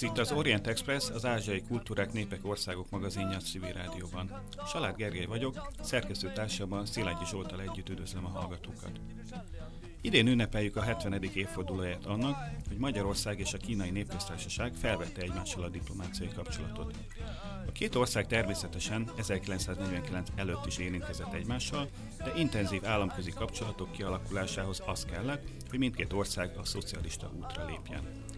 Ez itt az Orient Express, az Ázsiai Kultúrák, Népek, Országok magazinja a Civil Rádióban. Salád Gergely vagyok, szerkesztőtársamban Szilágyi Zsoltal együtt üdvözlöm a hallgatókat. Idén ünnepeljük a 70. évfordulóját annak, hogy Magyarország és a Kínai Népköztársaság felvette egymással a diplomáciai kapcsolatot. A két ország természetesen 1949 előtt is érintkezett egymással, de intenzív államközi kapcsolatok kialakulásához az kellett, hogy mindkét ország a szocialista útra lépjen.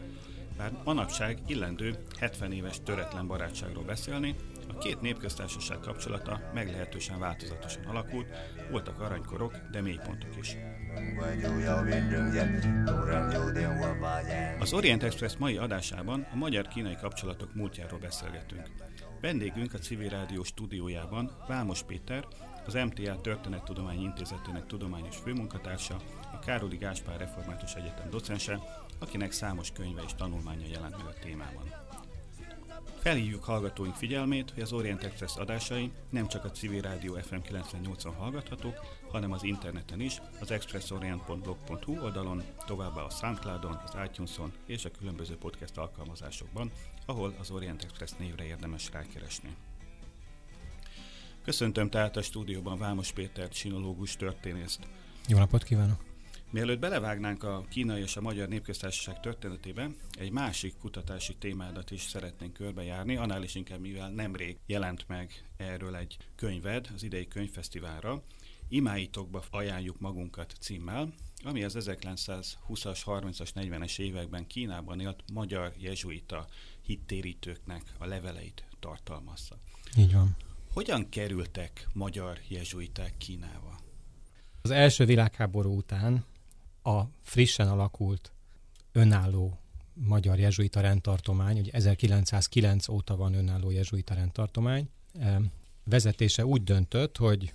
Bár manapság illendő 70 éves töretlen barátságról beszélni, a két népköztársaság kapcsolata meglehetősen változatosan alakult, voltak aranykorok, de mélypontok is. Az Orient Express mai adásában a magyar-kínai kapcsolatok múltjáról beszélgetünk. Vendégünk a Civil Rádió stúdiójában Vámos Péter, az MTA Történettudományi Intézetének tudományos főmunkatársa, a Károli Gáspár Református Egyetem docense, akinek számos könyve és tanulmánya jelent meg a témában. Felhívjuk hallgatóink figyelmét, hogy az Orient Express adásai nem csak a Civil Rádió FM 98-on hallgathatók, hanem az interneten is, az expressorient.blog.hu oldalon, továbbá a Soundcloudon, az iTunes-on és a különböző podcast alkalmazásokban, ahol az Orient Express névre érdemes rákeresni. Köszöntöm tehát a stúdióban Vámos Péter, sinológus történészt. Jó napot kívánok! Mielőtt belevágnánk a kínai és a magyar népköztársaság történetébe, egy másik kutatási témádat is szeretnénk körbejárni, annál is inkább, mivel nemrég jelent meg erről egy könyved az idei könyvfesztiválra, Imáitokba ajánljuk magunkat címmel, ami az 1920-as, 30-as, 40-es években Kínában élt magyar jezsuita hittérítőknek a leveleit tartalmazza. Így van. Hogyan kerültek magyar jezsuiták Kínába? Az első világháború után a frissen alakult önálló magyar jezsuita rendtartomány, ugye 1909 óta van önálló jezsuita rendtartomány, vezetése úgy döntött, hogy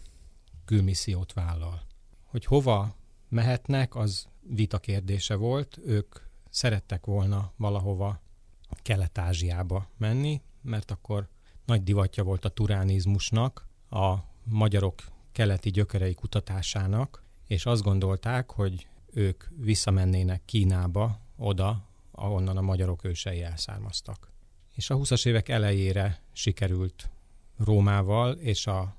külmissziót vállal. Hogy hova mehetnek, az vita kérdése volt. Ők szerettek volna valahova Kelet-Ázsiába menni, mert akkor nagy divatja volt a turánizmusnak, a magyarok keleti gyökerei kutatásának, és azt gondolták, hogy ők visszamennének Kínába, oda, ahonnan a magyarok ősei elszármaztak. És a 20-as évek elejére sikerült Rómával és a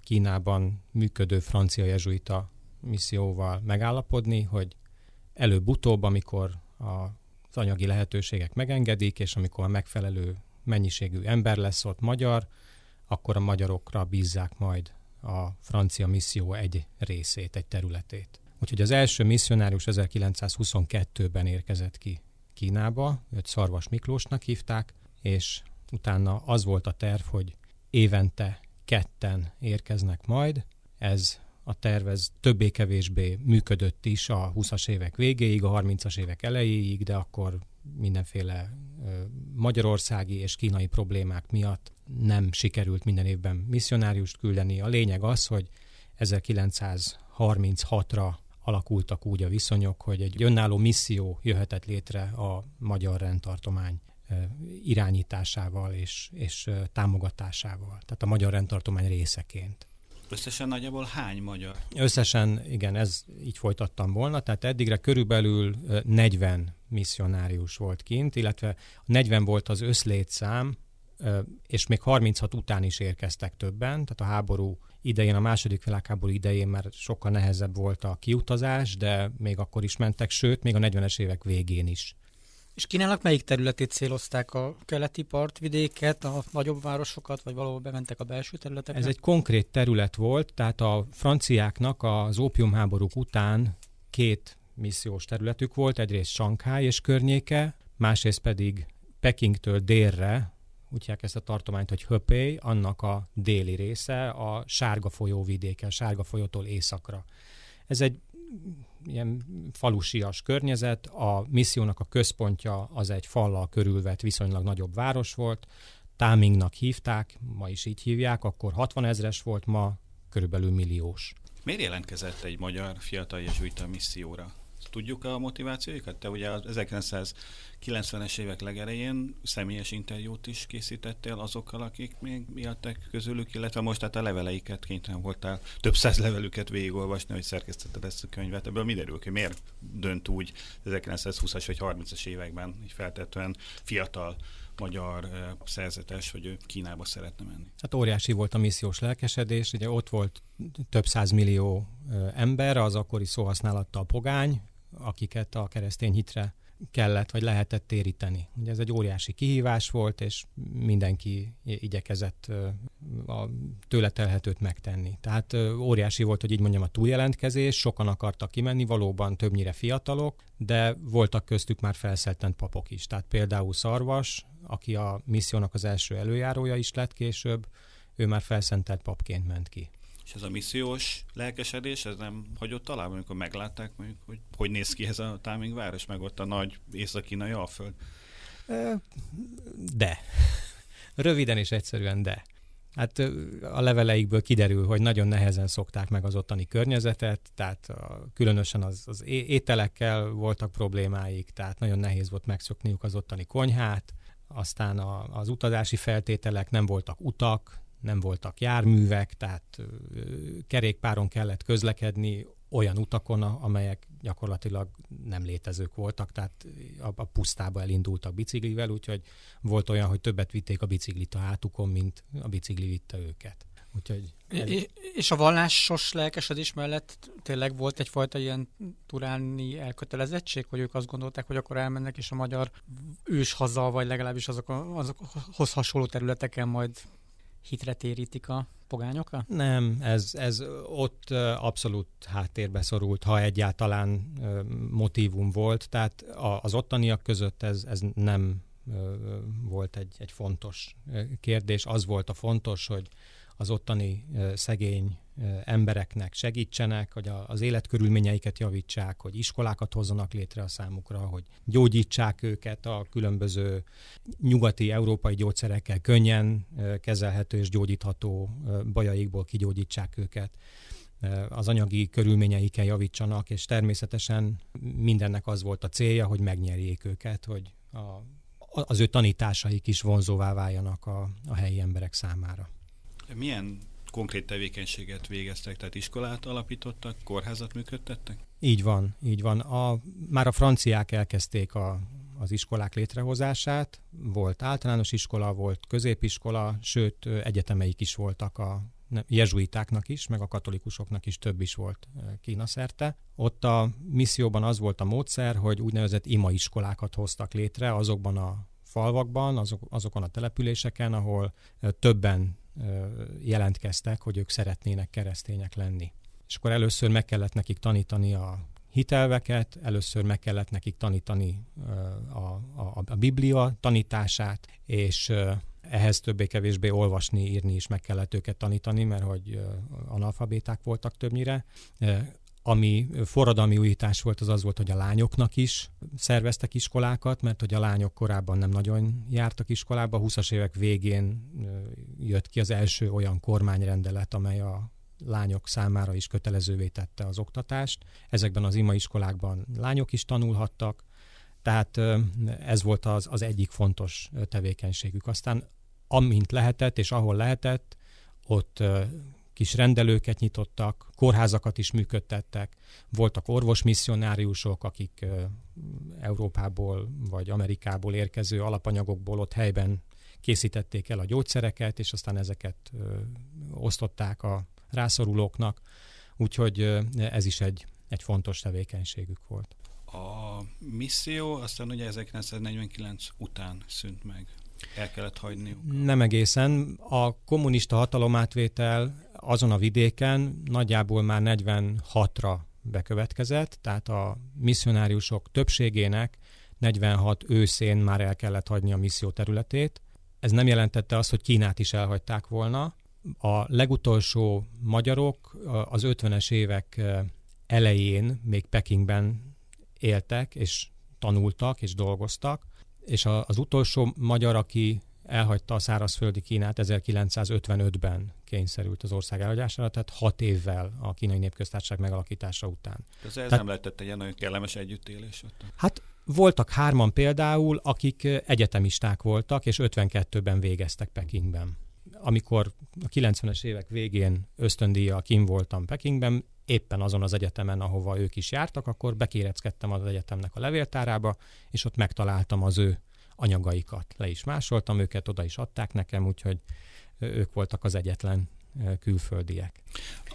Kínában működő francia jezsuita misszióval megállapodni, hogy előbb-utóbb, amikor az anyagi lehetőségek megengedik, és amikor a megfelelő mennyiségű ember lesz ott magyar, akkor a magyarokra bízzák majd a francia misszió egy részét, egy területét. Úgyhogy az első misszionárius 1922-ben érkezett ki Kínába, őt Szarvas Miklósnak hívták, és utána az volt a terv, hogy évente ketten érkeznek majd. Ez a terv ez többé-kevésbé működött is a 20-as évek végéig, a 30-as évek elejéig, de akkor mindenféle magyarországi és kínai problémák miatt nem sikerült minden évben misszionáriust küldeni. A lényeg az, hogy 1936-ra alakultak úgy a viszonyok, hogy egy önálló misszió jöhetett létre a magyar rendtartomány irányításával és, és támogatásával, tehát a magyar rendtartomány részeként. Összesen nagyjából hány magyar? Összesen, igen, ez így folytattam volna, tehát eddigre körülbelül 40 misszionárius volt kint, illetve 40 volt az összlétszám, és még 36 után is érkeztek többen, tehát a háború idején, a második világháború idején már sokkal nehezebb volt a kiutazás, de még akkor is mentek, sőt, még a 40-es évek végén is. És Kínának melyik területét célozták? A keleti partvidéket, a nagyobb városokat, vagy valahol bementek a belső területekre? Ez egy konkrét terület volt, tehát a franciáknak az ópiumháborúk után két missziós területük volt, egyrészt Shanghai és környéke, másrészt pedig Pekingtől délre, úgy hívják ezt a tartományt, hogy Höpé, annak a déli része, a Sárga folyó vidéke, a Sárga folyótól északra. Ez egy ilyen falusias környezet, a missziónak a központja az egy fallal körülvett viszonylag nagyobb város volt, Támingnak hívták, ma is így hívják, akkor 60 ezres volt, ma körülbelül milliós. Miért jelentkezett egy magyar fiatal jezsuita misszióra Tudjuk a motivációikat? Te ugye az 1990-es évek legelején személyes interjút is készítettél azokkal, akik még miattak közülük, illetve most hát a leveleiket kénytelen voltál több száz levelüket végigolvasni, hogy szerkesztetted ezt a könyvet. Ebből mi derül ki? Miért dönt úgy 1920-as vagy 30-as években, egy feltetően fiatal magyar szerzetes, hogy ő Kínába szeretne menni. Hát óriási volt a missziós lelkesedés, ugye ott volt több millió ember, az akkori szóhasználattal pogány, akiket a keresztény hitre kellett vagy lehetett téríteni. Ugye ez egy óriási kihívás volt, és mindenki igyekezett a tőle telhetőt megtenni. Tehát óriási volt, hogy így mondjam, a túljelentkezés, sokan akartak kimenni, valóban többnyire fiatalok, de voltak köztük már felszeltent papok is. Tehát például Szarvas, aki a missziónak az első előjárója is lett később, ő már felszentelt papként ment ki. És ez a missziós lelkesedés, ez nem hagyott talán, amikor meglátták, mondjuk, hogy hogy néz ki ez a Timing város, meg ott a nagy észak-kínai alföld? De. Röviden és egyszerűen de. Hát a leveleikből kiderül, hogy nagyon nehezen szokták meg az ottani környezetet, tehát különösen az, az ételekkel voltak problémáik, tehát nagyon nehéz volt megszokniuk az ottani konyhát, aztán a, az utazási feltételek nem voltak utak, nem voltak járművek, tehát kerékpáron kellett közlekedni olyan utakon, amelyek gyakorlatilag nem létezők voltak, tehát a, a pusztába elindultak biciklivel, úgyhogy volt olyan, hogy többet vitték a biciklit a hátukon, mint a bicikli vitte őket. Úgyhogy ez... És a vallásos lelkesedés mellett tényleg volt egyfajta ilyen turáni elkötelezettség, hogy ők azt gondolták, hogy akkor elmennek, és a magyar ős haza, vagy legalábbis azok, azokhoz hasonló területeken majd hitre térítik a pogányokat? Nem, ez, ez ott abszolút háttérbe szorult, ha egyáltalán motivum volt. Tehát az ottaniak között ez, ez nem volt egy, egy fontos kérdés. Az volt a fontos, hogy az ottani szegény embereknek segítsenek, hogy az életkörülményeiket javítsák, hogy iskolákat hozzanak létre a számukra, hogy gyógyítsák őket a különböző nyugati európai gyógyszerekkel könnyen kezelhető és gyógyítható bajaikból kigyógyítsák őket az anyagi körülményeiken javítsanak, és természetesen mindennek az volt a célja, hogy megnyerjék őket, hogy a, az ő tanításaik is vonzóvá váljanak a, a helyi emberek számára. Milyen konkrét tevékenységet végeztek, tehát iskolát alapítottak, kórházat működtettek? Így van, így van. A, már a franciák elkezdték a, az iskolák létrehozását, volt általános iskola, volt középiskola, sőt egyetemeik is voltak a jezsuitáknak is, meg a katolikusoknak is több is volt Kína szerte. Ott a misszióban az volt a módszer, hogy úgynevezett imaiskolákat hoztak létre azokban a falvakban, azok, azokon a településeken, ahol többen jelentkeztek, hogy ők szeretnének keresztények lenni. És akkor először meg kellett nekik tanítani a hitelveket, először meg kellett nekik tanítani a, a, a Biblia tanítását, és ehhez többé-kevésbé olvasni, írni is meg kellett őket tanítani, mert hogy analfabéták voltak többnyire ami forradalmi újítás volt, az az volt, hogy a lányoknak is szerveztek iskolákat, mert hogy a lányok korábban nem nagyon jártak iskolába. A 20-as évek végén jött ki az első olyan kormányrendelet, amely a lányok számára is kötelezővé tette az oktatást. Ezekben az ima iskolákban lányok is tanulhattak, tehát ez volt az, az egyik fontos tevékenységük. Aztán amint lehetett, és ahol lehetett, ott kis rendelőket nyitottak, kórházakat is működtettek, voltak orvosmisszionáriusok, akik Európából vagy Amerikából érkező alapanyagokból ott helyben készítették el a gyógyszereket, és aztán ezeket osztották a rászorulóknak, úgyhogy ez is egy, egy fontos tevékenységük volt. A misszió aztán ugye 1949 után szűnt meg. El kellett hagyni. Nem egészen. A kommunista hatalomátvétel azon a vidéken nagyjából már 46-ra bekövetkezett, tehát a misszionáriusok többségének 46 őszén már el kellett hagyni a misszió területét. Ez nem jelentette azt, hogy Kínát is elhagyták volna. A legutolsó magyarok az 50-es évek elején még Pekingben éltek, és tanultak, és dolgoztak, és az utolsó magyar, aki elhagyta a szárazföldi Kínát 1955-ben kényszerült az ország elhagyására, tehát hat évvel a kínai népköztársaság megalakítása után. Ez tehát, nem lehetett egy nagyon kellemes együttélés ott? Hát voltak hárman például, akik egyetemisták voltak, és 52-ben végeztek Pekingben. Amikor a 90-es évek végén ösztöndíjjal kim voltam Pekingben, éppen azon az egyetemen, ahova ők is jártak, akkor bekéreckedtem az egyetemnek a levéltárába, és ott megtaláltam az ő anyagaikat. Le is másoltam őket, oda is adták nekem, úgyhogy ők voltak az egyetlen külföldiek.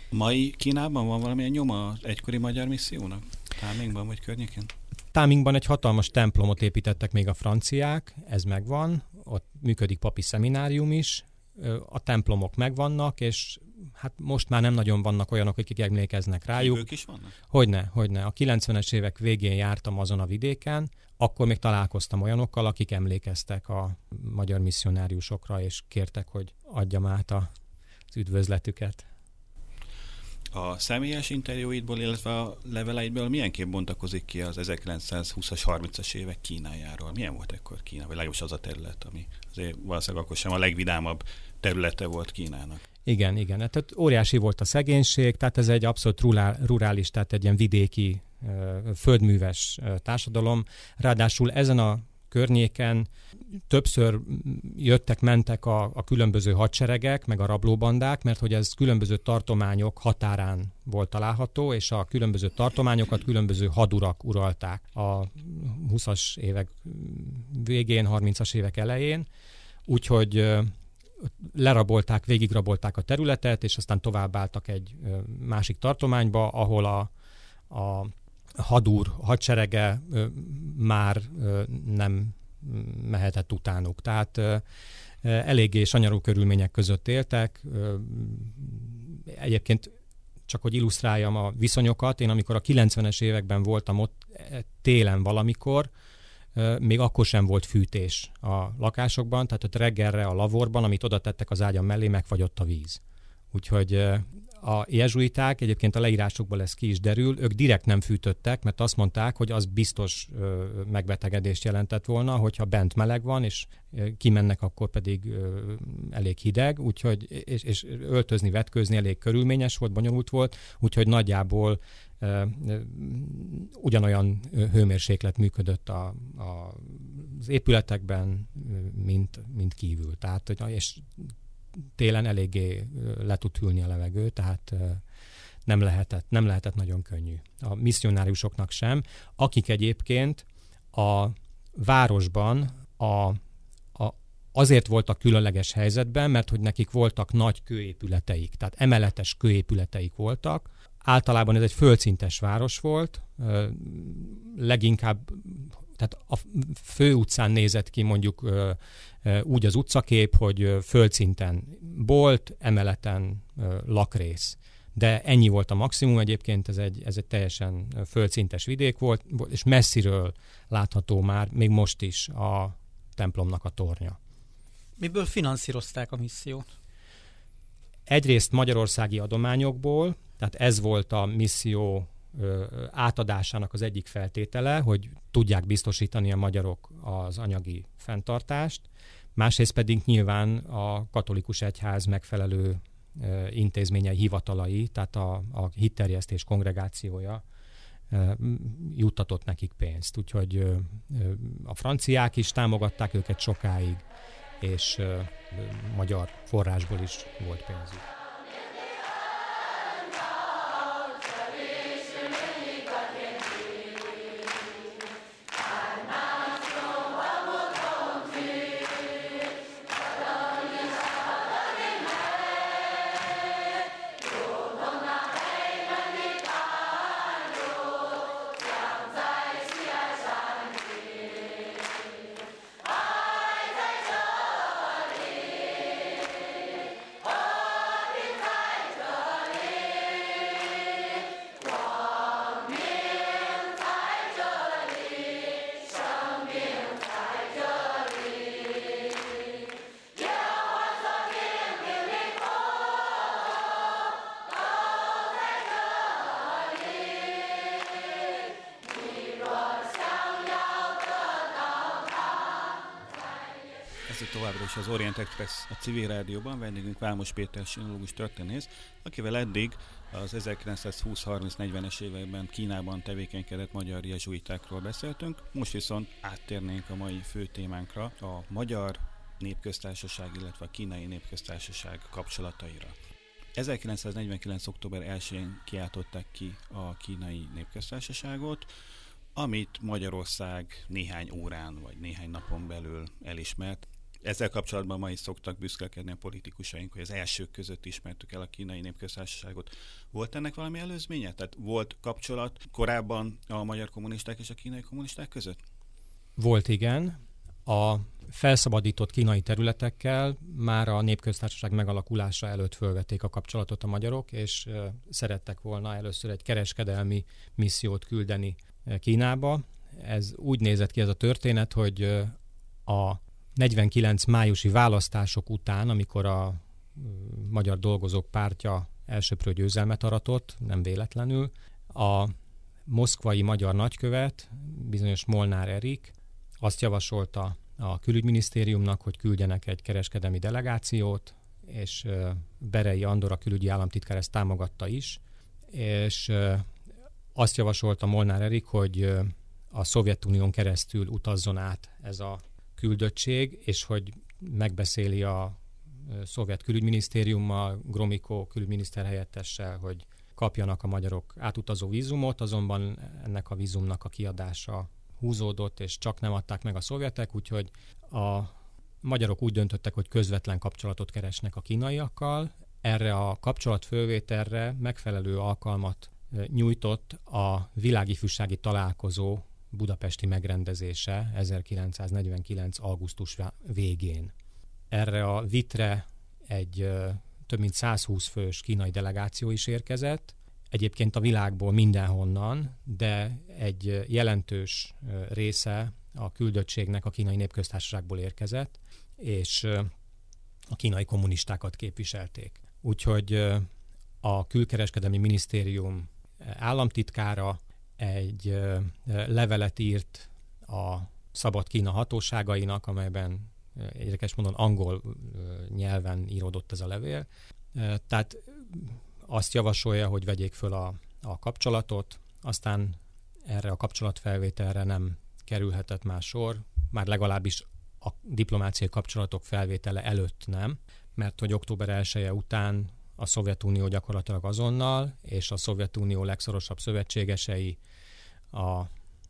Mai Kínában van valamilyen nyoma az egykori magyar missziónak? Támingban vagy környékén? Támingban egy hatalmas templomot építettek még a franciák, ez megvan, ott működik papi szeminárium is, a templomok megvannak, és hát most már nem nagyon vannak olyanok, akik emlékeznek rájuk. Ők is vannak? Hogyne, hogyne. A 90-es évek végén jártam azon a vidéken, akkor még találkoztam olyanokkal, akik emlékeztek a magyar misszionáriusokra, és kértek, hogy adjam át a, az üdvözletüket. A személyes interjúidból, illetve a leveleidből milyen kép bontakozik ki az 1920-as, 30-as évek Kínájáról? Milyen volt ekkor Kína, vagy legalábbis az a terület, ami azért valószínűleg akkor sem a legvidámabb területe volt Kínának? Igen, igen. Hát, tehát óriási volt a szegénység, tehát ez egy abszolút rurális, tehát egy ilyen vidéki, földműves társadalom. Ráadásul ezen a környéken többször jöttek, mentek a, a különböző hadseregek, meg a rablóbandák, mert hogy ez különböző tartományok határán volt található, és a különböző tartományokat különböző hadurak uralták a 20-as évek végén, 30-as évek elején. Úgyhogy lerabolták, végigrabolták a területet, és aztán továbbáltak egy másik tartományba, ahol a, a hadúr hadserege már nem mehetett utánuk. Tehát eléggé sanyarú körülmények között éltek. Egyébként csak hogy illusztráljam a viszonyokat, én amikor a 90-es években voltam ott e, télen valamikor, még akkor sem volt fűtés a lakásokban, tehát ott reggelre a lavorban, amit oda tettek az ágyam mellé, megfagyott a víz. Úgyhogy a jezsuiták, egyébként a leírásokból ez ki is derül, ők direkt nem fűtöttek, mert azt mondták, hogy az biztos ö, megbetegedést jelentett volna, hogyha bent meleg van, és kimennek, akkor pedig ö, elég hideg, úgyhogy, és, és öltözni, vetkőzni elég körülményes volt, bonyolult volt, úgyhogy nagyjából ugyanolyan hőmérséklet működött a, a, az épületekben, mint, mint kívül. Tehát, és télen eléggé le tud hűlni a levegő, tehát nem lehetett, nem lehetett nagyon könnyű. A misszionáriusoknak sem, akik egyébként a városban a, a, azért voltak különleges helyzetben, mert hogy nekik voltak nagy kőépületeik, tehát emeletes kőépületeik voltak. Általában ez egy földszintes város volt, leginkább tehát a fő utcán nézett ki mondjuk úgy az utcakép, hogy földszinten bolt, emeleten lakrész. De ennyi volt a maximum egyébként, ez egy, ez egy teljesen földszintes vidék volt, és messziről látható már, még most is a templomnak a tornya. Miből finanszírozták a missziót? Egyrészt magyarországi adományokból, tehát ez volt a misszió átadásának az egyik feltétele, hogy tudják biztosítani a magyarok az anyagi fenntartást, másrészt pedig nyilván a katolikus egyház megfelelő intézményei, hivatalai, tehát a, a hitterjesztés kongregációja juttatott nekik pénzt. Úgyhogy a franciák is támogatták őket sokáig, és magyar forrásból is volt pénzük. Is az Orient Express a civil rádióban, vendégünk Vámos Péter sinológus történész, akivel eddig az 1920-30-40-es években Kínában tevékenykedett magyar jezsuitákról beszéltünk, most viszont áttérnénk a mai fő témánkra, a magyar népköztársaság, illetve a kínai népköztársaság kapcsolataira. 1949. október 1-én kiáltották ki a kínai népköztársaságot, amit Magyarország néhány órán vagy néhány napon belül elismert. Ezzel kapcsolatban ma is szoktak büszkelkedni a politikusaink, hogy az elsők között ismertük el a kínai népköztársaságot. Volt ennek valami előzménye? Tehát volt kapcsolat korábban a magyar kommunisták és a kínai kommunisták között? Volt igen. A felszabadított kínai területekkel már a népköztársaság megalakulása előtt fölvették a kapcsolatot a magyarok, és szerettek volna először egy kereskedelmi missziót küldeni Kínába. Ez úgy nézett ki ez a történet, hogy a 49 májusi választások után, amikor a Magyar Dolgozók Pártja elsőprő győzelmet aratott, nem véletlenül, a moszkvai magyar nagykövet, bizonyos Molnár Erik azt javasolta a külügyminisztériumnak, hogy küldjenek egy kereskedelmi delegációt, és Berei Andor, a külügyi államtitkár ezt támogatta is, és azt javasolta Molnár Erik, hogy a Szovjetunión keresztül utazzon át ez a küldöttség, és hogy megbeszéli a szovjet külügyminisztériummal, Gromiko külügyminiszter helyettessel, hogy kapjanak a magyarok átutazó vízumot, azonban ennek a vízumnak a kiadása húzódott, és csak nem adták meg a szovjetek, úgyhogy a magyarok úgy döntöttek, hogy közvetlen kapcsolatot keresnek a kínaiakkal. Erre a kapcsolatfölvételre megfelelő alkalmat nyújtott a világifűsági találkozó budapesti megrendezése 1949. augusztus végén. Erre a vitre egy több mint 120 fős kínai delegáció is érkezett, egyébként a világból mindenhonnan, de egy jelentős része a küldöttségnek a kínai népköztársaságból érkezett, és a kínai kommunistákat képviselték. Úgyhogy a külkereskedelmi minisztérium államtitkára egy levelet írt a Szabad Kína hatóságainak, amelyben érdekes mondom angol nyelven íródott ez a levél. Tehát azt javasolja, hogy vegyék föl a, a kapcsolatot, aztán erre a kapcsolatfelvételre nem kerülhetett más sor, már legalábbis a diplomáciai kapcsolatok felvétele előtt nem, mert hogy október 1 -e után a Szovjetunió gyakorlatilag azonnal, és a Szovjetunió legszorosabb szövetségesei, a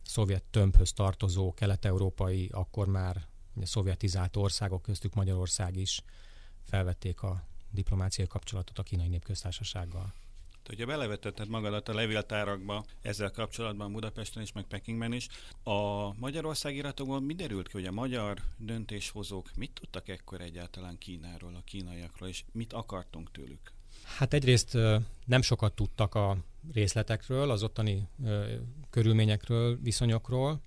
szovjet tömbhöz tartozó kelet-európai, akkor már ugye, szovjetizált országok köztük Magyarország is felvették a diplomáciai kapcsolatot a kínai népköztársasággal. Ugye belevetetted magadat a levéltárakba ezzel kapcsolatban Budapesten és meg Pekingben is. A Magyarország iratokból mi derült ki, hogy a magyar döntéshozók mit tudtak ekkor egyáltalán Kínáról, a kínaiakról, és mit akartunk tőlük? Hát egyrészt nem sokat tudtak a részletekről, az ottani körülményekről, viszonyokról.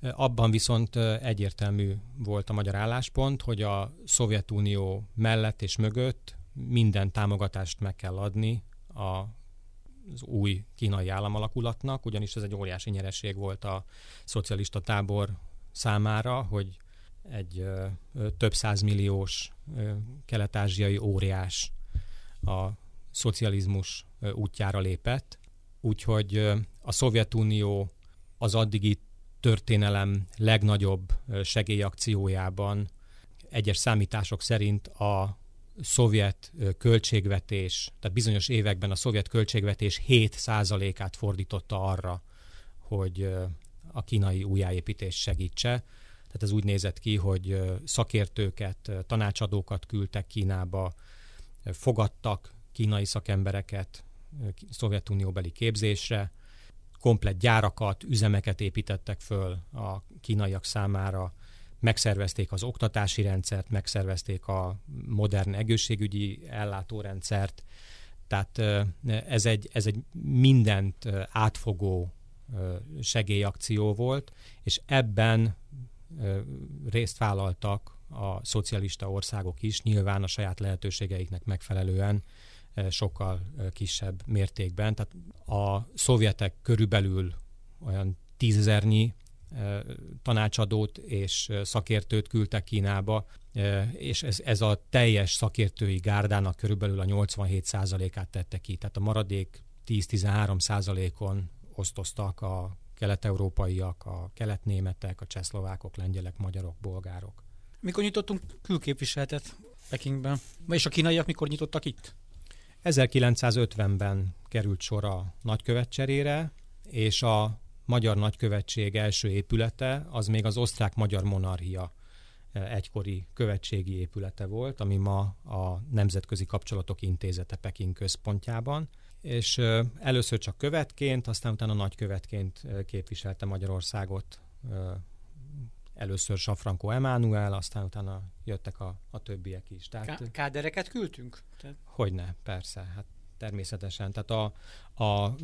Abban viszont egyértelmű volt a magyar álláspont, hogy a Szovjetunió mellett és mögött minden támogatást meg kell adni a, az új kínai államalakulatnak, ugyanis ez egy óriási nyereség volt a szocialista tábor számára, hogy egy ö, több százmilliós kelet-ázsiai óriás a szocializmus útjára lépett, úgyhogy a Szovjetunió az addigi történelem legnagyobb segélyakciójában egyes számítások szerint a szovjet költségvetés, tehát bizonyos években a szovjet költségvetés 7%-át fordította arra, hogy a kínai újjáépítés segítse. Tehát ez úgy nézett ki, hogy szakértőket, tanácsadókat küldtek Kínába, fogadtak kínai szakembereket Szovjetunióbeli képzésre, komplet gyárakat, üzemeket építettek föl a kínaiak számára, megszervezték az oktatási rendszert, megszervezték a modern egészségügyi ellátórendszert, tehát ez egy, ez egy mindent átfogó segélyakció volt, és ebben részt vállaltak a szocialista országok is, nyilván a saját lehetőségeiknek megfelelően sokkal kisebb mértékben. Tehát a szovjetek körülbelül olyan tízezernyi tanácsadót és szakértőt küldtek Kínába, és ez, ez a teljes szakértői gárdának körülbelül a 87%-át tette ki. Tehát a maradék 10-13%-on osztoztak a kelet-európaiak, a keletnémetek, a csehszlovákok, lengyelek, magyarok, bolgárok. Mikor nyitottunk külképviseletet Pekingben? És a kínaiak mikor nyitottak itt? 1950-ben került sor a nagykövetcserére, és a magyar nagykövetség első épülete az még az osztrák-magyar monarchia eh, egykori követségi épülete volt, ami ma a Nemzetközi Kapcsolatok Intézete Peking központjában, és eh, először csak követként, aztán utána nagykövetként eh, képviselte Magyarországot először Safranco Emanuel, aztán utána jöttek a, a többiek is. Tehát, kádereket küldtünk? Hogyne, persze, hát természetesen. Tehát a, a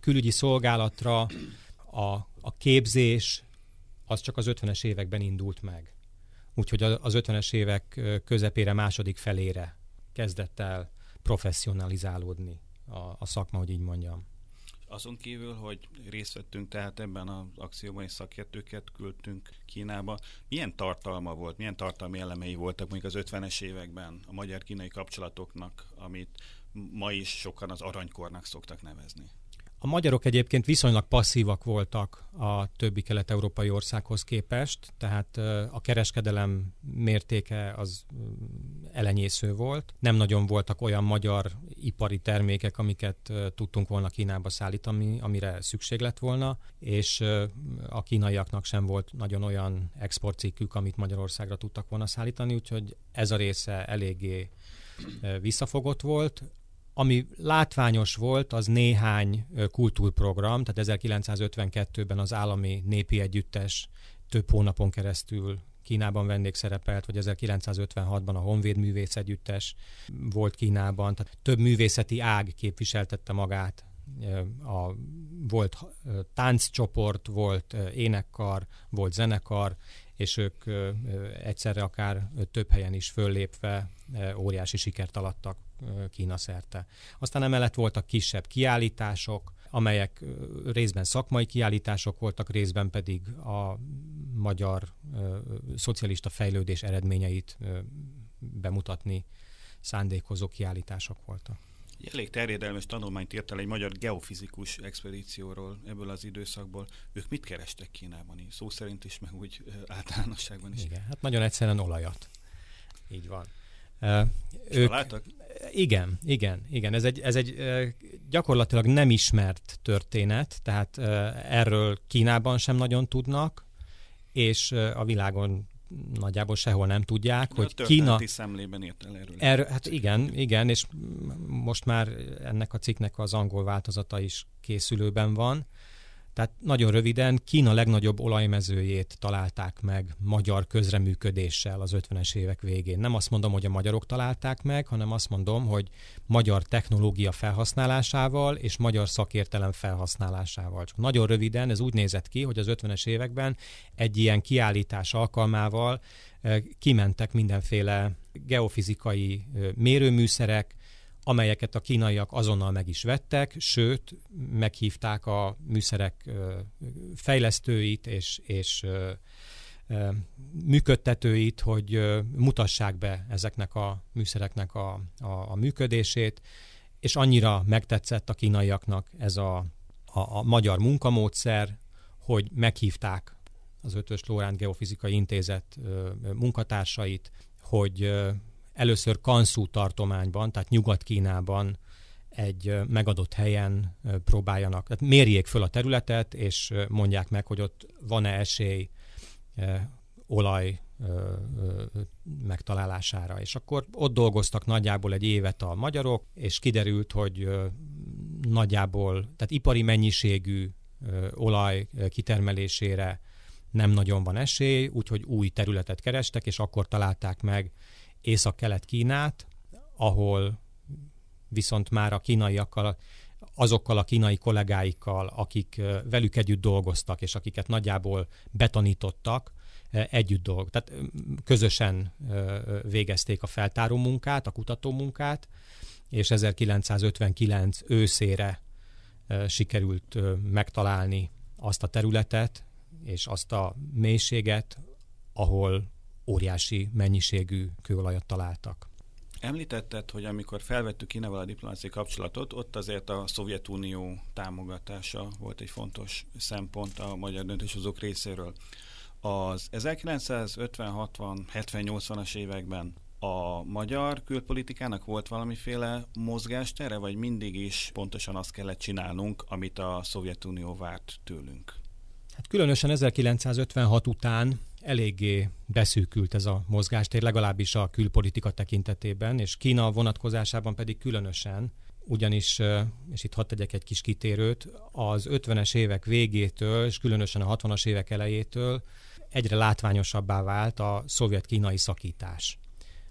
külügyi szolgálatra a, a képzés az csak az 50-es években indult meg. Úgyhogy az 50-es évek közepére, második felére kezdett el professzionalizálódni a, a szakma, hogy így mondjam. Azon kívül, hogy részt vettünk tehát ebben az akcióban, és szakértőket küldtünk Kínába, milyen tartalma volt, milyen tartalmi elemei voltak mondjuk az 50-es években a magyar-kínai kapcsolatoknak, amit ma is sokan az aranykornak szoktak nevezni? A magyarok egyébként viszonylag passzívak voltak a többi kelet-európai országhoz képest, tehát a kereskedelem mértéke az elenyésző volt. Nem nagyon voltak olyan magyar ipari termékek, amiket tudtunk volna Kínába szállítani, amire szükség lett volna, és a kínaiaknak sem volt nagyon olyan exportcikkük, amit Magyarországra tudtak volna szállítani, úgyhogy ez a része eléggé visszafogott volt. Ami látványos volt, az néhány kultúrprogram, tehát 1952-ben az állami népi együttes több hónapon keresztül Kínában vendégszerepelt, vagy 1956-ban a Honvéd Művész Együttes volt Kínában, tehát több művészeti ág képviseltette magát. A, volt tánccsoport, volt énekkar, volt zenekar, és ők egyszerre akár több helyen is föllépve óriási sikert alattak Kína szerte. Aztán emellett voltak kisebb kiállítások, amelyek részben szakmai kiállítások voltak, részben pedig a magyar ö, szocialista fejlődés eredményeit ö, bemutatni szándékozó kiállítások voltak. Elég terjedelmes tanulmányt írt el egy magyar geofizikus expedícióról ebből az időszakból. Ők mit kerestek Kínában? Így szó szerint is, meg úgy általánosságban is. Igen, hát nagyon egyszerűen olajat. Így van. Uh, ők, találtak? Igen, igen, igen. Ez egy, ez egy gyakorlatilag nem ismert történet, tehát erről Kínában sem nagyon tudnak, és a világon nagyjából sehol nem tudják, De hogy a Kína... szemlében írt el erről. erről hát igen, igen, és most már ennek a cikknek az angol változata is készülőben van. Tehát nagyon röviden Kína legnagyobb olajmezőjét találták meg magyar közreműködéssel az 50-es évek végén. Nem azt mondom, hogy a magyarok találták meg, hanem azt mondom, hogy magyar technológia felhasználásával és magyar szakértelem felhasználásával. Csak nagyon röviden ez úgy nézett ki, hogy az 50-es években egy ilyen kiállítás alkalmával eh, kimentek mindenféle geofizikai eh, mérőműszerek, amelyeket a kínaiak azonnal meg is vettek, sőt, meghívták a műszerek fejlesztőit és, és működtetőit, hogy mutassák be ezeknek a műszereknek a, a, a működését, és annyira megtetszett a kínaiaknak ez a, a, a magyar munkamódszer, hogy meghívták az Ötös Lóránt Geofizikai Intézet munkatársait, hogy először Kanszú tartományban, tehát Nyugat-Kínában egy megadott helyen próbáljanak, tehát mérjék föl a területet, és mondják meg, hogy ott van-e esély olaj megtalálására. És akkor ott dolgoztak nagyjából egy évet a magyarok, és kiderült, hogy nagyjából, tehát ipari mennyiségű olaj kitermelésére nem nagyon van esély, úgyhogy új területet kerestek, és akkor találták meg Észak-Kelet-Kínát, ahol viszont már a kínaiakkal, azokkal a kínai kollégáikkal, akik velük együtt dolgoztak, és akiket nagyjából betanítottak, együtt dolg. Tehát közösen végezték a feltáró munkát, a kutató munkát, és 1959 őszére sikerült megtalálni azt a területet, és azt a mélységet, ahol óriási mennyiségű kőolajat találtak. Említetted, hogy amikor felvettük Kínával a diplomáciai kapcsolatot, ott azért a Szovjetunió támogatása volt egy fontos szempont a magyar döntéshozók részéről. Az 1950, 60, 70, 80-as években a magyar külpolitikának volt valamiféle mozgástere, vagy mindig is pontosan azt kellett csinálnunk, amit a Szovjetunió várt tőlünk? Hát különösen 1956 után eléggé beszűkült ez a mozgástér, legalábbis a külpolitika tekintetében, és Kína vonatkozásában pedig különösen, ugyanis, és itt hadd tegyek egy kis kitérőt, az 50-es évek végétől, és különösen a 60-as évek elejétől egyre látványosabbá vált a szovjet-kínai szakítás.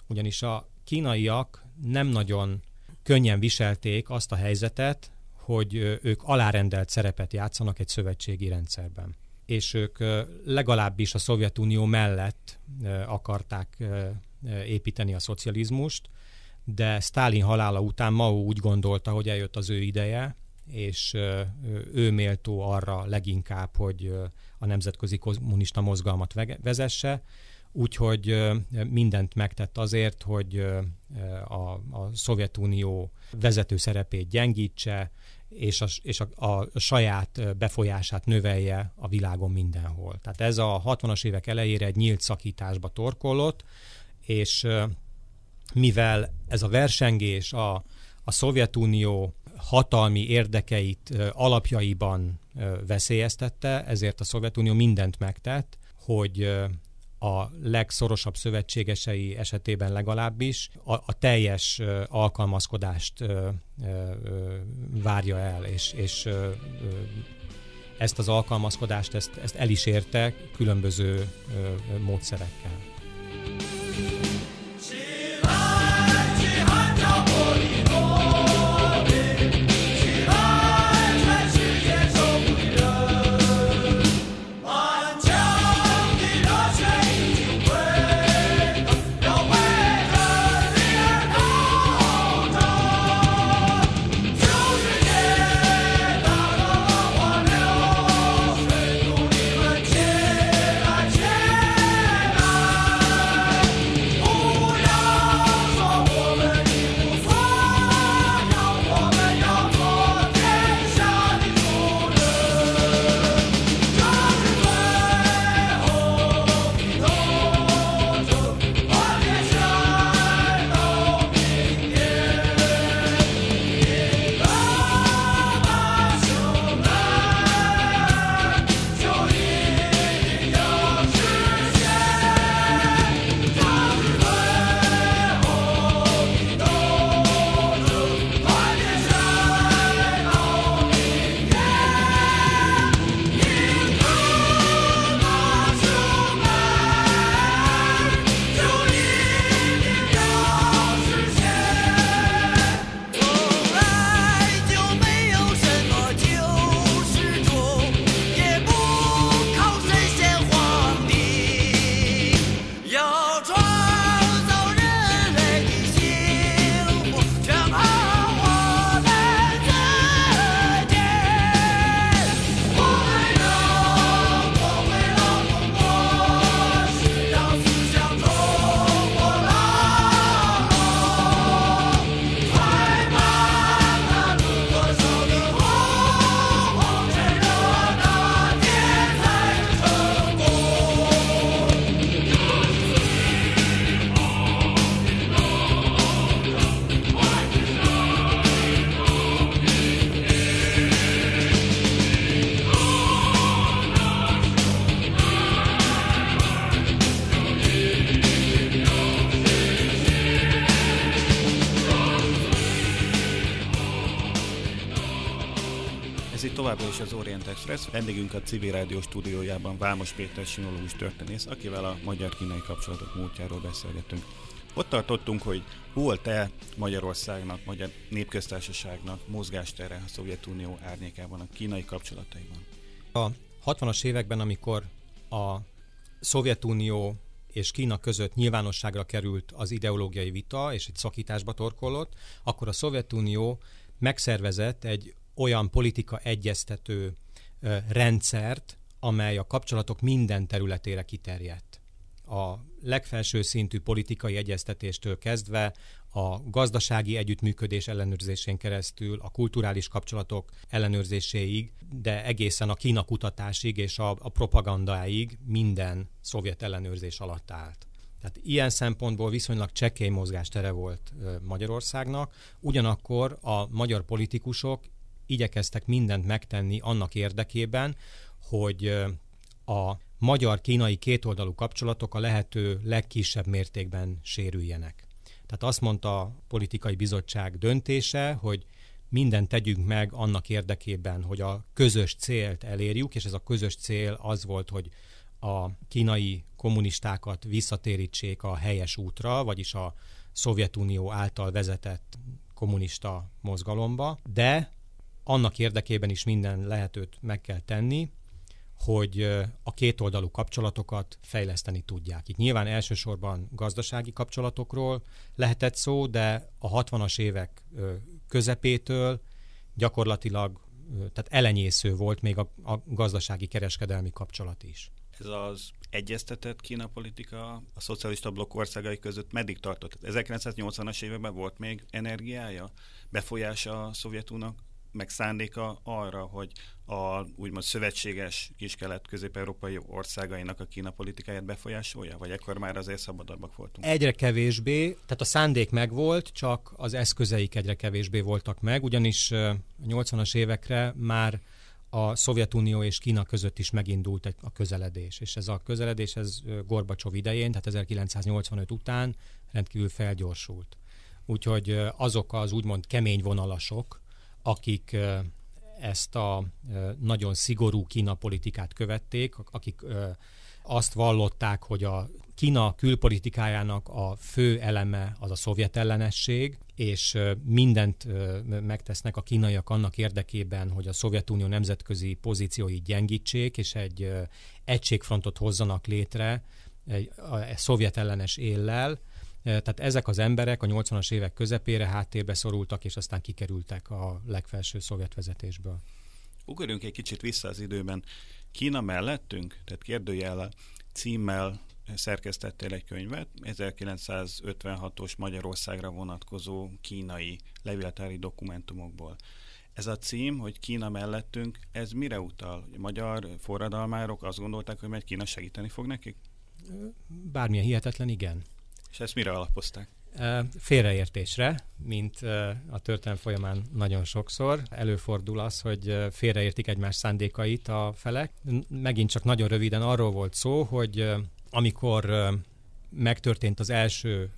Ugyanis a kínaiak nem nagyon könnyen viselték azt a helyzetet, hogy ők alárendelt szerepet játszanak egy szövetségi rendszerben és ők legalábbis a Szovjetunió mellett akarták építeni a szocializmust, de Stalin halála után Mao úgy gondolta, hogy eljött az ő ideje, és ő méltó arra leginkább, hogy a nemzetközi kommunista mozgalmat vezesse, úgyhogy mindent megtett azért, hogy a, a Szovjetunió vezető szerepét gyengítse, és, a, és a, a saját befolyását növelje a világon mindenhol. Tehát ez a 60-as évek elejére egy nyílt szakításba torkollott, és mivel ez a versengés a, a Szovjetunió hatalmi érdekeit alapjaiban veszélyeztette, ezért a Szovjetunió mindent megtett, hogy a legszorosabb szövetségesei esetében legalábbis a, a teljes alkalmazkodást várja el, és, és ezt az alkalmazkodást ezt, ezt el is érte különböző módszerekkel. Orient Express. Vendégünk a civil rádió stúdiójában Vámos Péter sinológus történész, akivel a magyar-kínai kapcsolatok múltjáról beszélgetünk. Ott tartottunk, hogy volt-e Magyarországnak, Magyar Népköztársaságnak mozgástere a Szovjetunió árnyékában, a kínai kapcsolataiban? A 60-as években, amikor a Szovjetunió és Kína között nyilvánosságra került az ideológiai vita, és egy szakításba torkollott, akkor a Szovjetunió megszervezett egy olyan politika egyeztető rendszert, amely a kapcsolatok minden területére kiterjedt. a legfelső szintű politikai egyeztetéstől kezdve a gazdasági együttműködés ellenőrzésén keresztül, a kulturális kapcsolatok ellenőrzéséig, de egészen a Kína kutatásig és a, a propagandáig minden szovjet ellenőrzés alatt állt. Tehát ilyen szempontból viszonylag csekély mozgástere volt Magyarországnak, ugyanakkor a magyar politikusok igyekeztek mindent megtenni annak érdekében, hogy a magyar-kínai kétoldalú kapcsolatok a lehető legkisebb mértékben sérüljenek. Tehát azt mondta a politikai bizottság döntése, hogy mindent tegyünk meg annak érdekében, hogy a közös célt elérjük, és ez a közös cél az volt, hogy a kínai kommunistákat visszatérítsék a helyes útra, vagyis a Szovjetunió által vezetett kommunista mozgalomba, de annak érdekében is minden lehetőt meg kell tenni, hogy a kétoldalú kapcsolatokat fejleszteni tudják. Itt nyilván elsősorban gazdasági kapcsolatokról lehetett szó, de a 60-as évek közepétől gyakorlatilag tehát elenyésző volt még a, a gazdasági kereskedelmi kapcsolat is. Ez az egyeztetett Kína politika a szocialista blokk országai között meddig tartott? 1980-as években volt még energiája, befolyása a Szovjetúnak meg szándéka arra, hogy a úgymond szövetséges kis-kelet-közép-európai országainak a Kína politikáját befolyásolja? Vagy ekkor már azért szabadabbak voltunk? Egyre kevésbé, tehát a szándék megvolt, csak az eszközeik egyre kevésbé voltak meg, ugyanis a 80-as évekre már a Szovjetunió és Kína között is megindult egy, a közeledés, és ez a közeledés ez Gorbacsov idején, tehát 1985 után rendkívül felgyorsult. Úgyhogy azok az úgymond kemény vonalasok, akik ezt a nagyon szigorú Kína politikát követték, akik azt vallották, hogy a Kína külpolitikájának a fő eleme az a szovjet ellenesség, és mindent megtesznek a kínaiak annak érdekében, hogy a Szovjetunió nemzetközi pozícióit gyengítsék, és egy egységfrontot hozzanak létre egy, egy szovjet ellenes éllel, tehát ezek az emberek a 80-as évek közepére háttérbe szorultak, és aztán kikerültek a legfelső szovjet vezetésből. Ugorjunk egy kicsit vissza az időben. Kína mellettünk, tehát kérdőjel címmel szerkesztettél egy könyvet, 1956-os Magyarországra vonatkozó kínai levéltári dokumentumokból. Ez a cím, hogy Kína mellettünk, ez mire utal? A magyar forradalmárok azt gondolták, hogy majd Kína segíteni fog nekik? Bármilyen hihetetlen, igen. És ezt mire alapozták? Félreértésre, mint a történelem folyamán nagyon sokszor. Előfordul az, hogy félreértik egymás szándékait a felek. Megint csak nagyon röviden arról volt szó, hogy amikor megtörtént az első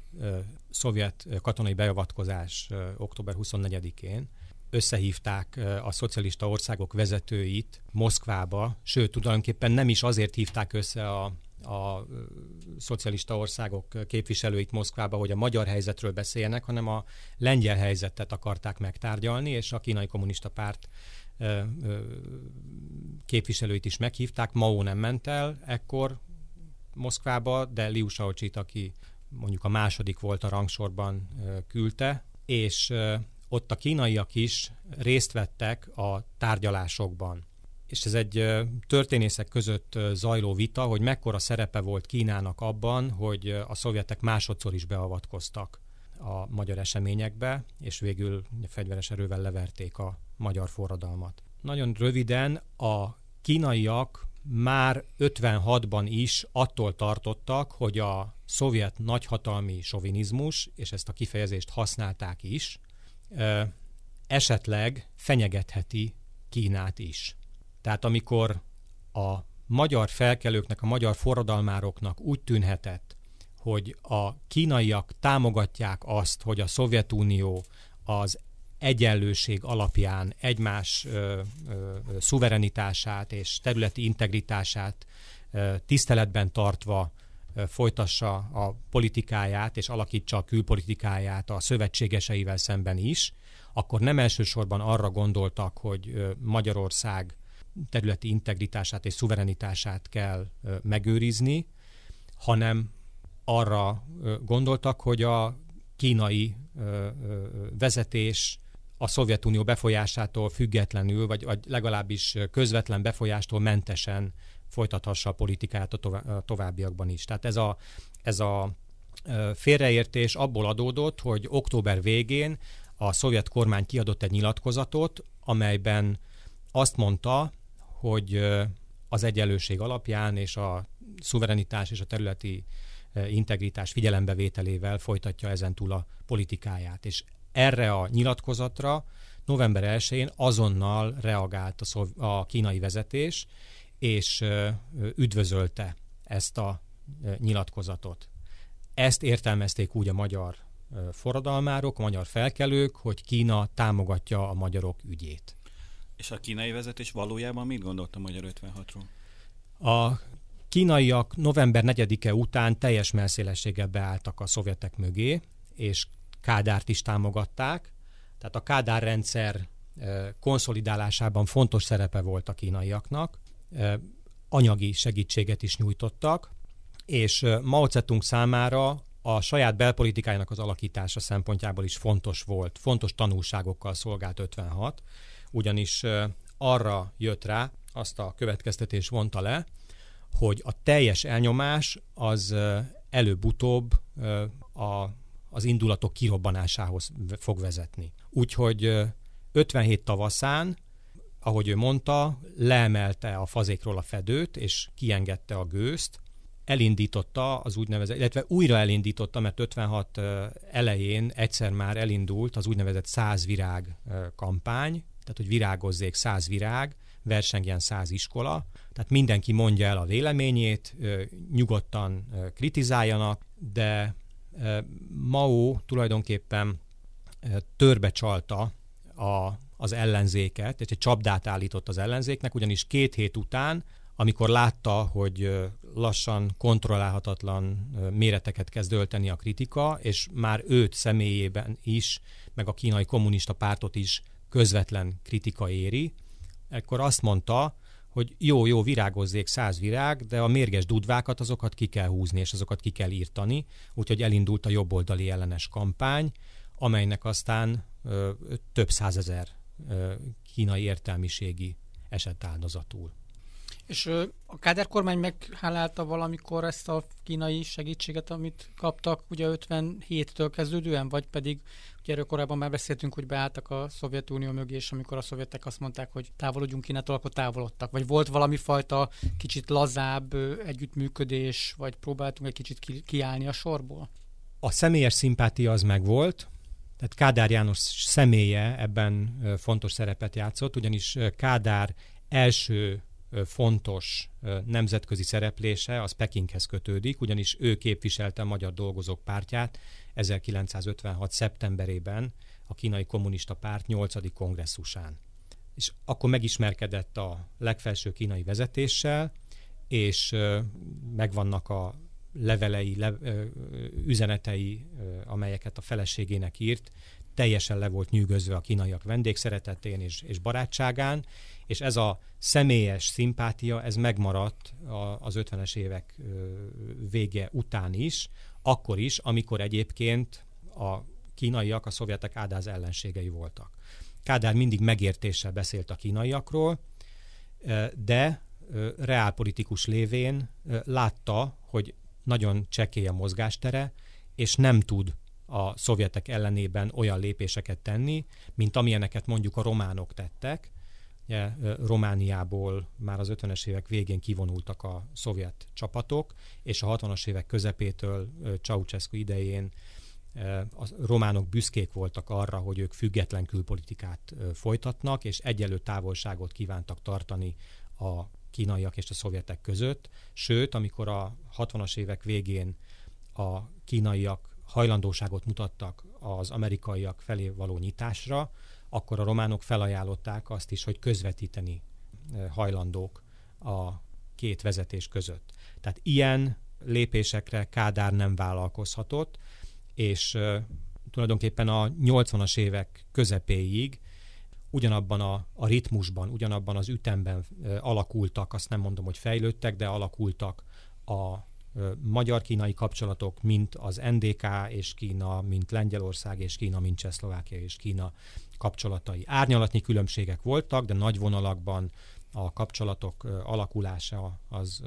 szovjet katonai beavatkozás október 24-én, összehívták a szocialista országok vezetőit Moszkvába, sőt, tulajdonképpen nem is azért hívták össze a a szocialista országok képviselőit Moszkvába, hogy a magyar helyzetről beszéljenek, hanem a lengyel helyzetet akarták megtárgyalni, és a kínai kommunista párt képviselőit is meghívták. Mao nem ment el ekkor Moszkvába, de Liu Shaoqit, aki mondjuk a második volt a rangsorban, küldte, és ott a kínaiak is részt vettek a tárgyalásokban és ez egy történészek között zajló vita, hogy mekkora szerepe volt Kínának abban, hogy a szovjetek másodszor is beavatkoztak a magyar eseményekbe, és végül fegyveres erővel leverték a magyar forradalmat. Nagyon röviden a kínaiak már 56-ban is attól tartottak, hogy a szovjet nagyhatalmi sovinizmus, és ezt a kifejezést használták is, esetleg fenyegetheti Kínát is. Tehát amikor a magyar felkelőknek, a magyar forradalmároknak úgy tűnhetett, hogy a kínaiak támogatják azt, hogy a Szovjetunió az egyenlőség alapján egymás ö, ö, szuverenitását és területi integritását ö, tiszteletben tartva ö, folytassa a politikáját és alakítsa a külpolitikáját a szövetségeseivel szemben is, akkor nem elsősorban arra gondoltak, hogy ö, Magyarország területi integritását és szuverenitását kell megőrizni, hanem arra gondoltak, hogy a kínai vezetés a Szovjetunió befolyásától függetlenül, vagy, vagy legalábbis közvetlen befolyástól mentesen folytathassa a politikáját a továbbiakban is. Tehát ez a, ez a félreértés abból adódott, hogy október végén a szovjet kormány kiadott egy nyilatkozatot, amelyben azt mondta, hogy az egyenlőség alapján és a szuverenitás és a területi integritás figyelembevételével folytatja ezen túl a politikáját. És erre a nyilatkozatra november 1-én azonnal reagált a, szov- a kínai vezetés, és üdvözölte ezt a nyilatkozatot. Ezt értelmezték úgy a magyar forradalmárok, a magyar felkelők, hogy Kína támogatja a magyarok ügyét. És a kínai vezetés valójában mit gondolt a Magyar 56-ról? A kínaiak november 4-e után teljes melszélességgel beálltak a szovjetek mögé, és Kádárt is támogatták. Tehát a Kádár rendszer konszolidálásában fontos szerepe volt a kínaiaknak. Anyagi segítséget is nyújtottak, és Mao Zedong számára a saját belpolitikájának az alakítása szempontjából is fontos volt, fontos tanulságokkal szolgált 56, ugyanis arra jött rá, azt a következtetés vonta le, hogy a teljes elnyomás az előbb-utóbb a, az indulatok kirobbanásához fog vezetni. Úgyhogy 57 tavaszán, ahogy ő mondta, leemelte a fazékról a fedőt, és kiengedte a gőzt, elindította az úgynevezett, illetve újra elindította, mert 56 elején egyszer már elindult az úgynevezett száz virág kampány, tehát hogy virágozzék száz virág, versengjen száz iskola, tehát mindenki mondja el a véleményét, nyugodtan kritizáljanak, de Mao tulajdonképpen törbe csalta a, az ellenzéket, és egy csapdát állított az ellenzéknek, ugyanis két hét után amikor látta, hogy lassan kontrollálhatatlan méreteket kezd ölteni a kritika, és már őt személyében is, meg a kínai kommunista pártot is közvetlen kritika éri, ekkor azt mondta, hogy jó, jó, virágozzék száz virág, de a mérges dudvákat azokat ki kell húzni, és azokat ki kell írtani, úgyhogy elindult a jobboldali ellenes kampány, amelynek aztán ö, több százezer ö, kínai értelmiségi esett áldozatul. És a Káder kormány meghálálta valamikor ezt a kínai segítséget, amit kaptak, ugye 57-től kezdődően, vagy pedig, ugye erről korábban már beszéltünk, hogy beálltak a Szovjetunió mögé, és amikor a szovjetek azt mondták, hogy távolodjunk Kínától, akkor távolodtak. Vagy volt valami fajta kicsit lazább együttműködés, vagy próbáltunk egy kicsit ki- kiállni a sorból? A személyes szimpátia az megvolt, tehát Kádár János személye ebben fontos szerepet játszott, ugyanis Kádár első fontos nemzetközi szereplése az Pekinghez kötődik, ugyanis ő képviselte a Magyar Dolgozók Pártját 1956. szeptemberében a kínai kommunista párt 8. kongresszusán. És akkor megismerkedett a legfelső kínai vezetéssel, és megvannak a levelei, le, üzenetei, amelyeket a feleségének írt, teljesen le volt nyűgözve a kínaiak vendégszeretetén és, és barátságán, és ez a személyes szimpátia, ez megmaradt az 50-es évek vége után is, akkor is, amikor egyébként a kínaiak a szovjetek ádáz ellenségei voltak. Kádár mindig megértéssel beszélt a kínaiakról, de reálpolitikus lévén látta, hogy nagyon csekély a mozgástere, és nem tud a szovjetek ellenében olyan lépéseket tenni, mint amilyeneket mondjuk a románok tettek, Ugye, Romániából már az 50-es évek végén kivonultak a szovjet csapatok, és a 60-as évek közepétől Ceausescu idején a románok büszkék voltak arra, hogy ők független külpolitikát folytatnak, és egyelő távolságot kívántak tartani a kínaiak és a szovjetek között. Sőt, amikor a 60-as évek végén a kínaiak hajlandóságot mutattak az amerikaiak felé való nyitásra, akkor a románok felajánlották azt is, hogy közvetíteni hajlandók a két vezetés között. Tehát ilyen lépésekre Kádár nem vállalkozhatott, és uh, tulajdonképpen a 80-as évek közepéig ugyanabban a, a ritmusban, ugyanabban az ütemben uh, alakultak, azt nem mondom, hogy fejlődtek, de alakultak a magyar-kínai kapcsolatok, mint az NDK és Kína, mint Lengyelország és Kína, mint Csehszlovákia és Kína kapcsolatai. Árnyalatnyi különbségek voltak, de nagy vonalakban a kapcsolatok alakulása az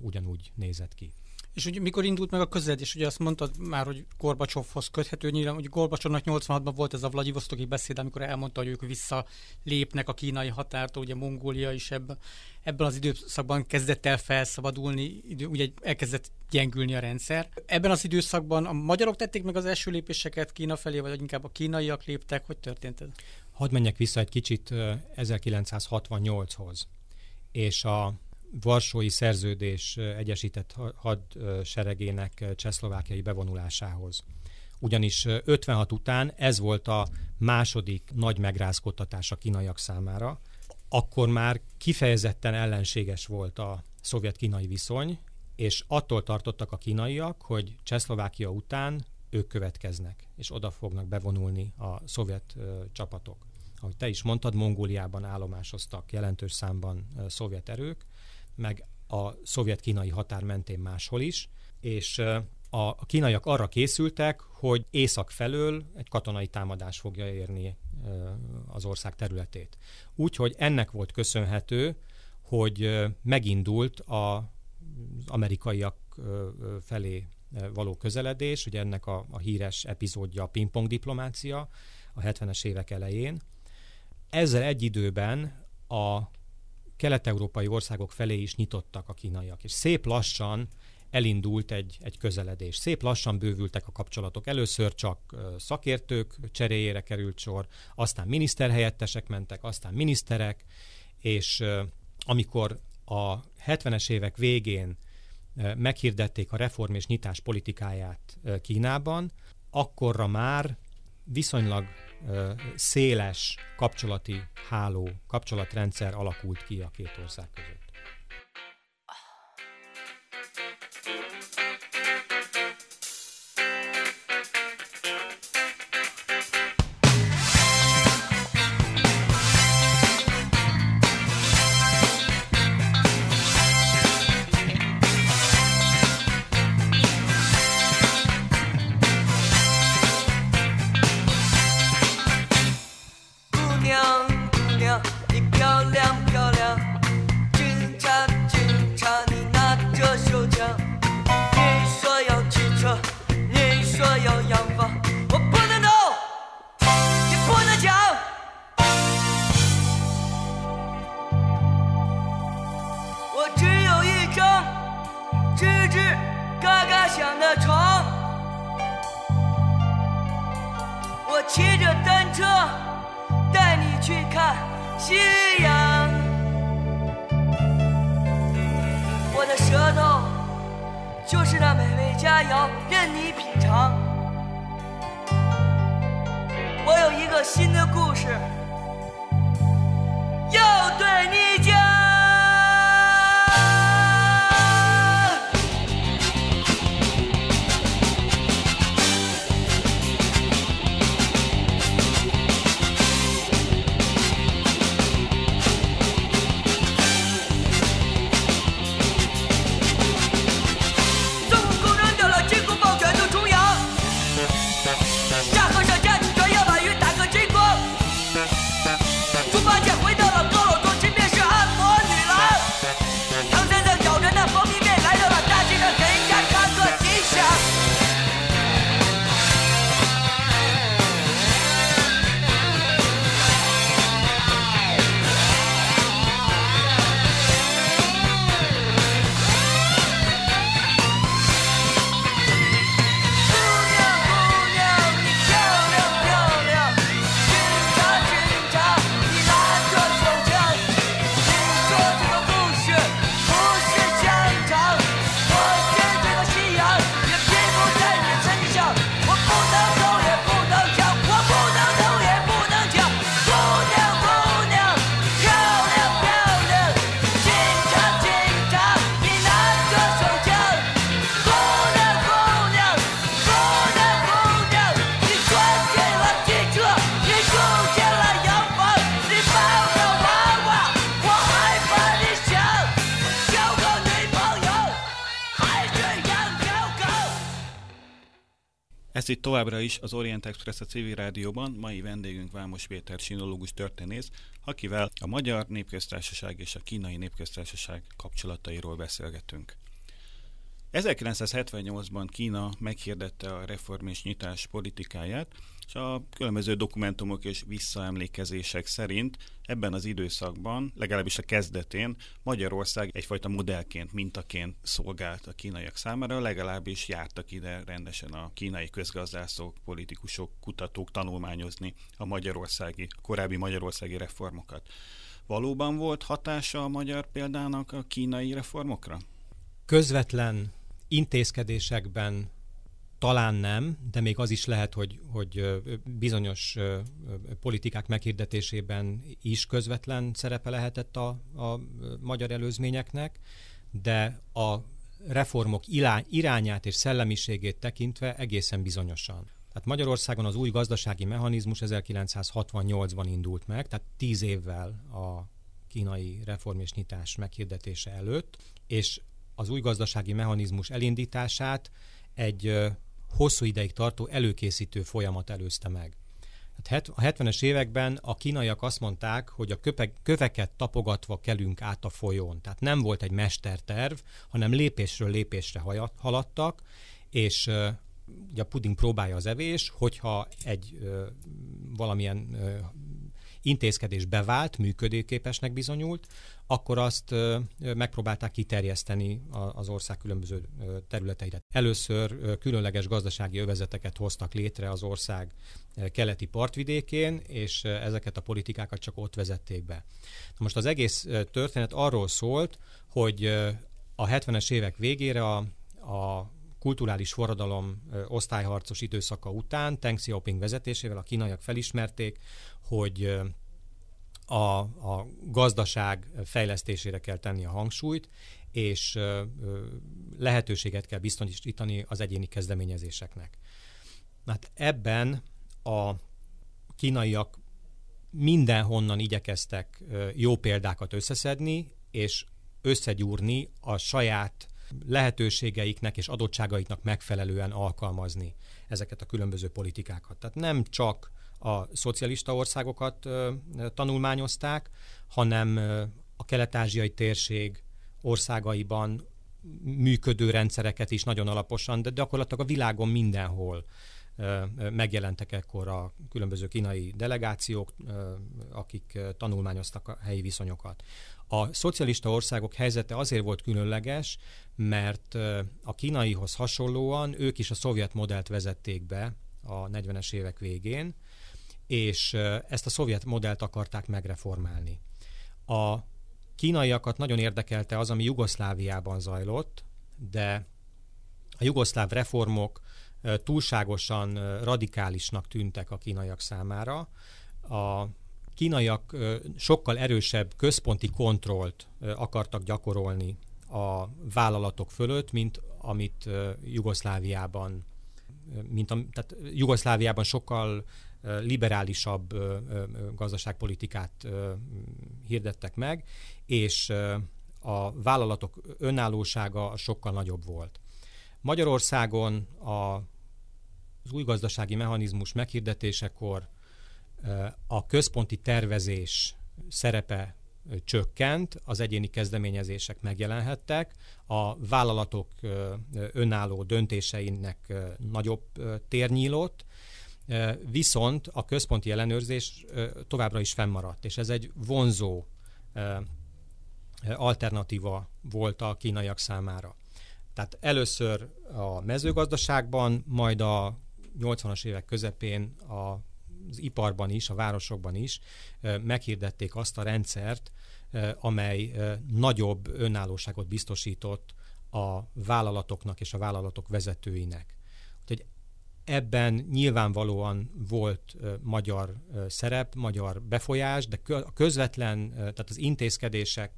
ugyanúgy nézett ki. És ugye mikor indult meg a közeledés? Ugye azt mondtad már, hogy Gorbacsovhoz köthető, nyilván, hogy Gorbacsovnak 86-ban volt ez a Vladivostoki beszéd, amikor elmondta, hogy ők visszalépnek a kínai határtól, ugye Mongólia is ebben, ebben az időszakban kezdett el felszabadulni, ugye elkezdett gyengülni a rendszer. Ebben az időszakban a magyarok tették meg az első lépéseket Kína felé, vagy inkább a kínaiak léptek? Hogy történt ez? Hadd menjek vissza egy kicsit 1968-hoz, és a Varsói Szerződés egyesített hadseregének csehszlovákiai bevonulásához. Ugyanis 56 után ez volt a második nagy megrázkodtatás a kínaiak számára. Akkor már kifejezetten ellenséges volt a szovjet-kínai viszony, és attól tartottak a kínaiak, hogy Csehszlovákia után ők következnek, és oda fognak bevonulni a szovjet ö, csapatok. Ahogy te is mondtad, Mongóliában állomásoztak jelentős számban ö, szovjet erők, meg a szovjet-kínai határ mentén máshol is, és a kínaiak arra készültek, hogy észak felől egy katonai támadás fogja érni az ország területét. Úgyhogy ennek volt köszönhető, hogy megindult az amerikaiak felé való közeledés, ugye ennek a, a híres epizódja a pingpong diplomácia a 70-es évek elején. Ezzel egy időben a kelet-európai országok felé is nyitottak a kínaiak, és szép lassan elindult egy, egy közeledés. Szép lassan bővültek a kapcsolatok. Először csak szakértők cseréjére került sor, aztán miniszterhelyettesek mentek, aztán miniszterek, és amikor a 70-es évek végén meghirdették a reform és nyitás politikáját Kínában, akkorra már viszonylag széles kapcsolati háló, kapcsolatrendszer alakult ki a két ország között. Ez itt továbbra is az Orient Express a civil rádióban, mai vendégünk Vámos Péter sinológus történész, akivel a Magyar Népköztársaság és a Kínai Népköztársaság kapcsolatairól beszélgetünk. 1978-ban Kína meghirdette a reform és nyitás politikáját, és a különböző dokumentumok és visszaemlékezések szerint ebben az időszakban, legalábbis a kezdetén Magyarország egyfajta modellként, mintaként szolgált a kínaiak számára, legalábbis jártak ide rendesen a kínai közgazdászok, politikusok, kutatók tanulmányozni a magyarországi, korábbi magyarországi reformokat. Valóban volt hatása a magyar példának a kínai reformokra? Közvetlen intézkedésekben talán nem, de még az is lehet, hogy, hogy bizonyos politikák meghirdetésében is közvetlen szerepe lehetett a, a magyar előzményeknek, de a reformok irányát és szellemiségét tekintve egészen bizonyosan. Tehát Magyarországon az új gazdasági mechanizmus 1968-ban indult meg, tehát tíz évvel a kínai reform és nyitás meghirdetése előtt, és az új gazdasági mechanizmus elindítását egy hosszú ideig tartó előkészítő folyamat előzte meg. Hát a 70-es években a kínaiak azt mondták, hogy a köpe, köveket tapogatva kelünk át a folyón. Tehát nem volt egy mesterterv, hanem lépésről lépésre haladtak, és ugye a puding próbálja az evés, hogyha egy valamilyen intézkedés bevált, működőképesnek bizonyult, akkor azt megpróbálták kiterjeszteni az ország különböző területeire. Először különleges gazdasági övezeteket hoztak létre az ország keleti partvidékén, és ezeket a politikákat csak ott vezették be. Na most az egész történet arról szólt, hogy a 70-es évek végére a, a kulturális forradalom osztályharcos időszaka után Teng Xiaoping vezetésével a kínaiak felismerték, hogy a, a gazdaság fejlesztésére kell tenni a hangsúlyt, és lehetőséget kell biztosítani az egyéni kezdeményezéseknek. Hát ebben a kínaiak mindenhonnan igyekeztek jó példákat összeszedni, és összegyúrni a saját lehetőségeiknek és adottságaiknak megfelelően alkalmazni ezeket a különböző politikákat. Tehát nem csak a szocialista országokat ö, tanulmányozták, hanem a kelet-ázsiai térség országaiban működő rendszereket is nagyon alaposan, de gyakorlatilag a világon mindenhol megjelentek ekkor a különböző kínai delegációk, akik tanulmányoztak a helyi viszonyokat. A szocialista országok helyzete azért volt különleges, mert a kínaihoz hasonlóan ők is a szovjet modellt vezették be a 40-es évek végén, és ezt a szovjet modellt akarták megreformálni. A kínaiakat nagyon érdekelte az, ami Jugoszláviában zajlott, de a jugoszláv reformok túlságosan radikálisnak tűntek a kínaiak számára. A kínaiak sokkal erősebb központi kontrollt akartak gyakorolni a vállalatok fölött, mint amit Jugoszláviában, mint a, tehát Jugoszláviában sokkal liberálisabb gazdaságpolitikát hirdettek meg, és a vállalatok önállósága sokkal nagyobb volt. Magyarországon a, az új gazdasági mechanizmus meghirdetésekor a központi tervezés szerepe csökkent, az egyéni kezdeményezések megjelenhettek, a vállalatok önálló döntéseinek nagyobb tér nyílott, viszont a központi ellenőrzés továbbra is fennmaradt, és ez egy vonzó alternatíva volt a kínaiak számára. Tehát először a mezőgazdaságban, majd a 80-as évek közepén a az iparban is, a városokban is meghirdették azt a rendszert, amely nagyobb önállóságot biztosított a vállalatoknak és a vállalatok vezetőinek. Úgyhogy ebben nyilvánvalóan volt magyar szerep, magyar befolyás, de a közvetlen, tehát az intézkedések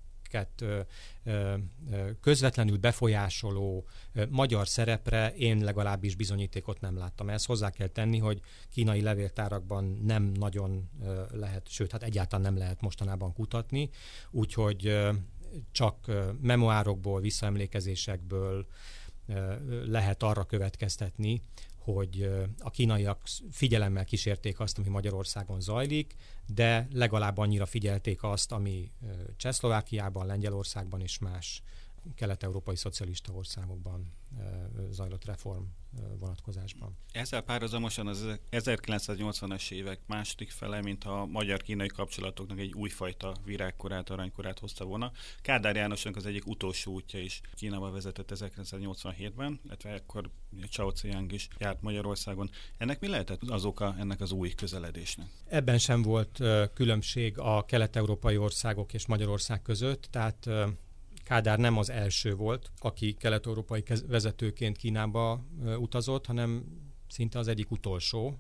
közvetlenül befolyásoló magyar szerepre én legalábbis bizonyítékot nem láttam. Ezt hozzá kell tenni, hogy kínai levéltárakban nem nagyon lehet, sőt, hát egyáltalán nem lehet mostanában kutatni, úgyhogy csak memoárokból, visszaemlékezésekből, lehet arra következtetni, hogy a kínaiak figyelemmel kísérték azt, ami Magyarországon zajlik, de legalább annyira figyelték azt, ami Csehszlovákiában, Lengyelországban és más kelet-európai szocialista országokban zajlott reform vonatkozásban. Ezzel párhuzamosan az 1980-as évek második fele, mint a magyar-kínai kapcsolatoknak egy újfajta virágkorát, aranykorát hozta volna. Kádár Jánosnak az egyik utolsó útja is Kínába vezetett 1987-ben, illetve ekkor Chao Ziyang is járt Magyarországon. Ennek mi lehetett az oka ennek az új közeledésnek? Ebben sem volt különbség a kelet-európai országok és Magyarország között, tehát Kádár nem az első volt, aki kelet-európai vezetőként Kínába utazott, hanem szinte az egyik utolsó.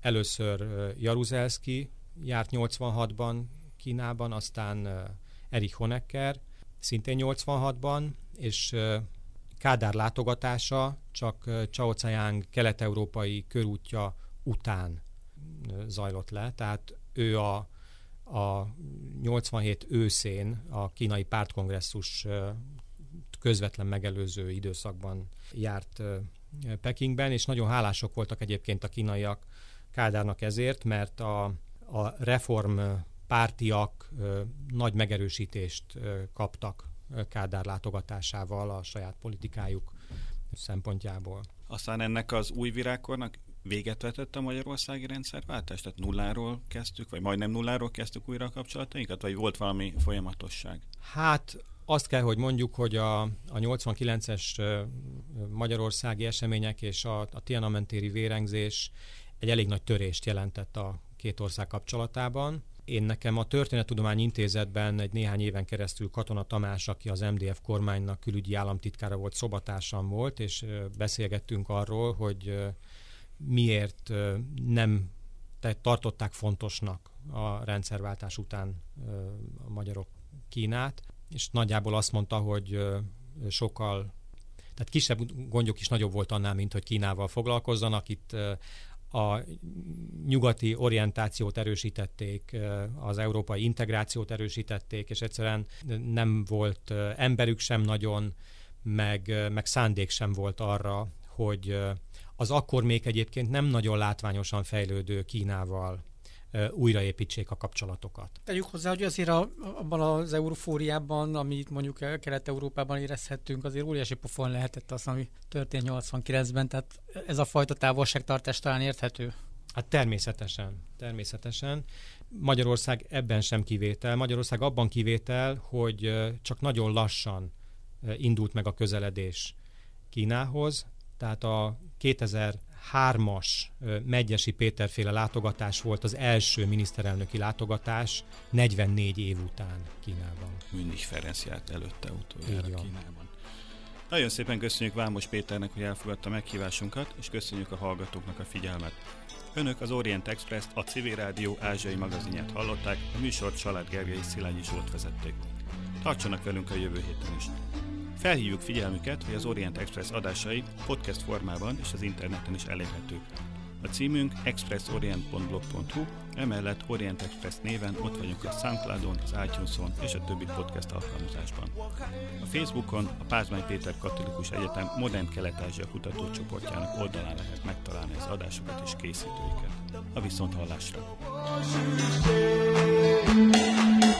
Először Jaruzelski járt 86-ban Kínában, aztán Erich Honecker, szintén 86-ban, és Kádár látogatása csak Chao Cayang kelet-európai körútja után zajlott le, tehát ő a a 87 őszén a kínai pártkongresszus közvetlen megelőző időszakban járt Pekingben, és nagyon hálások voltak egyébként a kínaiak Kádárnak ezért, mert a, a reform pártiak nagy megerősítést kaptak Kádár látogatásával a saját politikájuk szempontjából. Aztán ennek az új virágkornak véget vetett a magyarországi rendszerváltás? Tehát nulláról kezdtük, vagy majdnem nulláról kezdtük újra a kapcsolatainkat, vagy volt valami folyamatosság? Hát azt kell, hogy mondjuk, hogy a, a 89-es magyarországi események és a, a Tiananmen téri vérengzés egy elég nagy törést jelentett a két ország kapcsolatában. Én nekem a Történettudomány Intézetben egy néhány éven keresztül Katona Tamás, aki az MDF kormánynak külügyi államtitkára volt, szobatársam volt, és beszélgettünk arról, hogy miért nem tartották fontosnak a rendszerváltás után a magyarok Kínát, és nagyjából azt mondta, hogy sokkal, tehát kisebb gondjuk is nagyobb volt annál, mint hogy Kínával foglalkozzanak. Itt a nyugati orientációt erősítették, az európai integrációt erősítették, és egyszerűen nem volt emberük sem nagyon, meg, meg szándék sem volt arra, hogy az akkor még egyébként nem nagyon látványosan fejlődő Kínával újraépítsék a kapcsolatokat. Tegyük hozzá, hogy azért a, abban az eurofóriában, amit mondjuk Kelet-Európában érezhettünk, azért óriási pofon lehetett az, ami történt 89-ben, tehát ez a fajta távolságtartás talán érthető. Hát természetesen, természetesen. Magyarország ebben sem kivétel. Magyarország abban kivétel, hogy csak nagyon lassan indult meg a közeledés Kínához, tehát a 2003-as Megyesi Péterféle látogatás volt az első miniszterelnöki látogatás 44 év után Kínában. Münich Ferenc járt előtte utoljára Kínában. Nagyon szépen köszönjük Vámos Péternek, hogy elfogadta meghívásunkat, és köszönjük a hallgatóknak a figyelmet. Önök az Orient Express, a Civil Rádió ázsiai magazinját hallották, a műsort Család Gergely és Szilágyi Zsolt vezették. Tartsanak velünk a jövő héten is. Felhívjuk figyelmüket, hogy az Orient Express adásai podcast formában és az interneten is elérhetők. A címünk expressorient.blog.hu, emellett Orient Express néven ott vagyunk a Soundcloudon, az iTunes-on és a többi podcast alkalmazásban. A Facebookon a Pázmány Péter Katolikus Egyetem Modern Kelet-Ázsia kutatócsoportjának oldalán lehet megtalálni az adásokat és készítőiket. A viszonthallásra!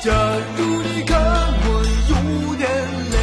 假如你看我有点累。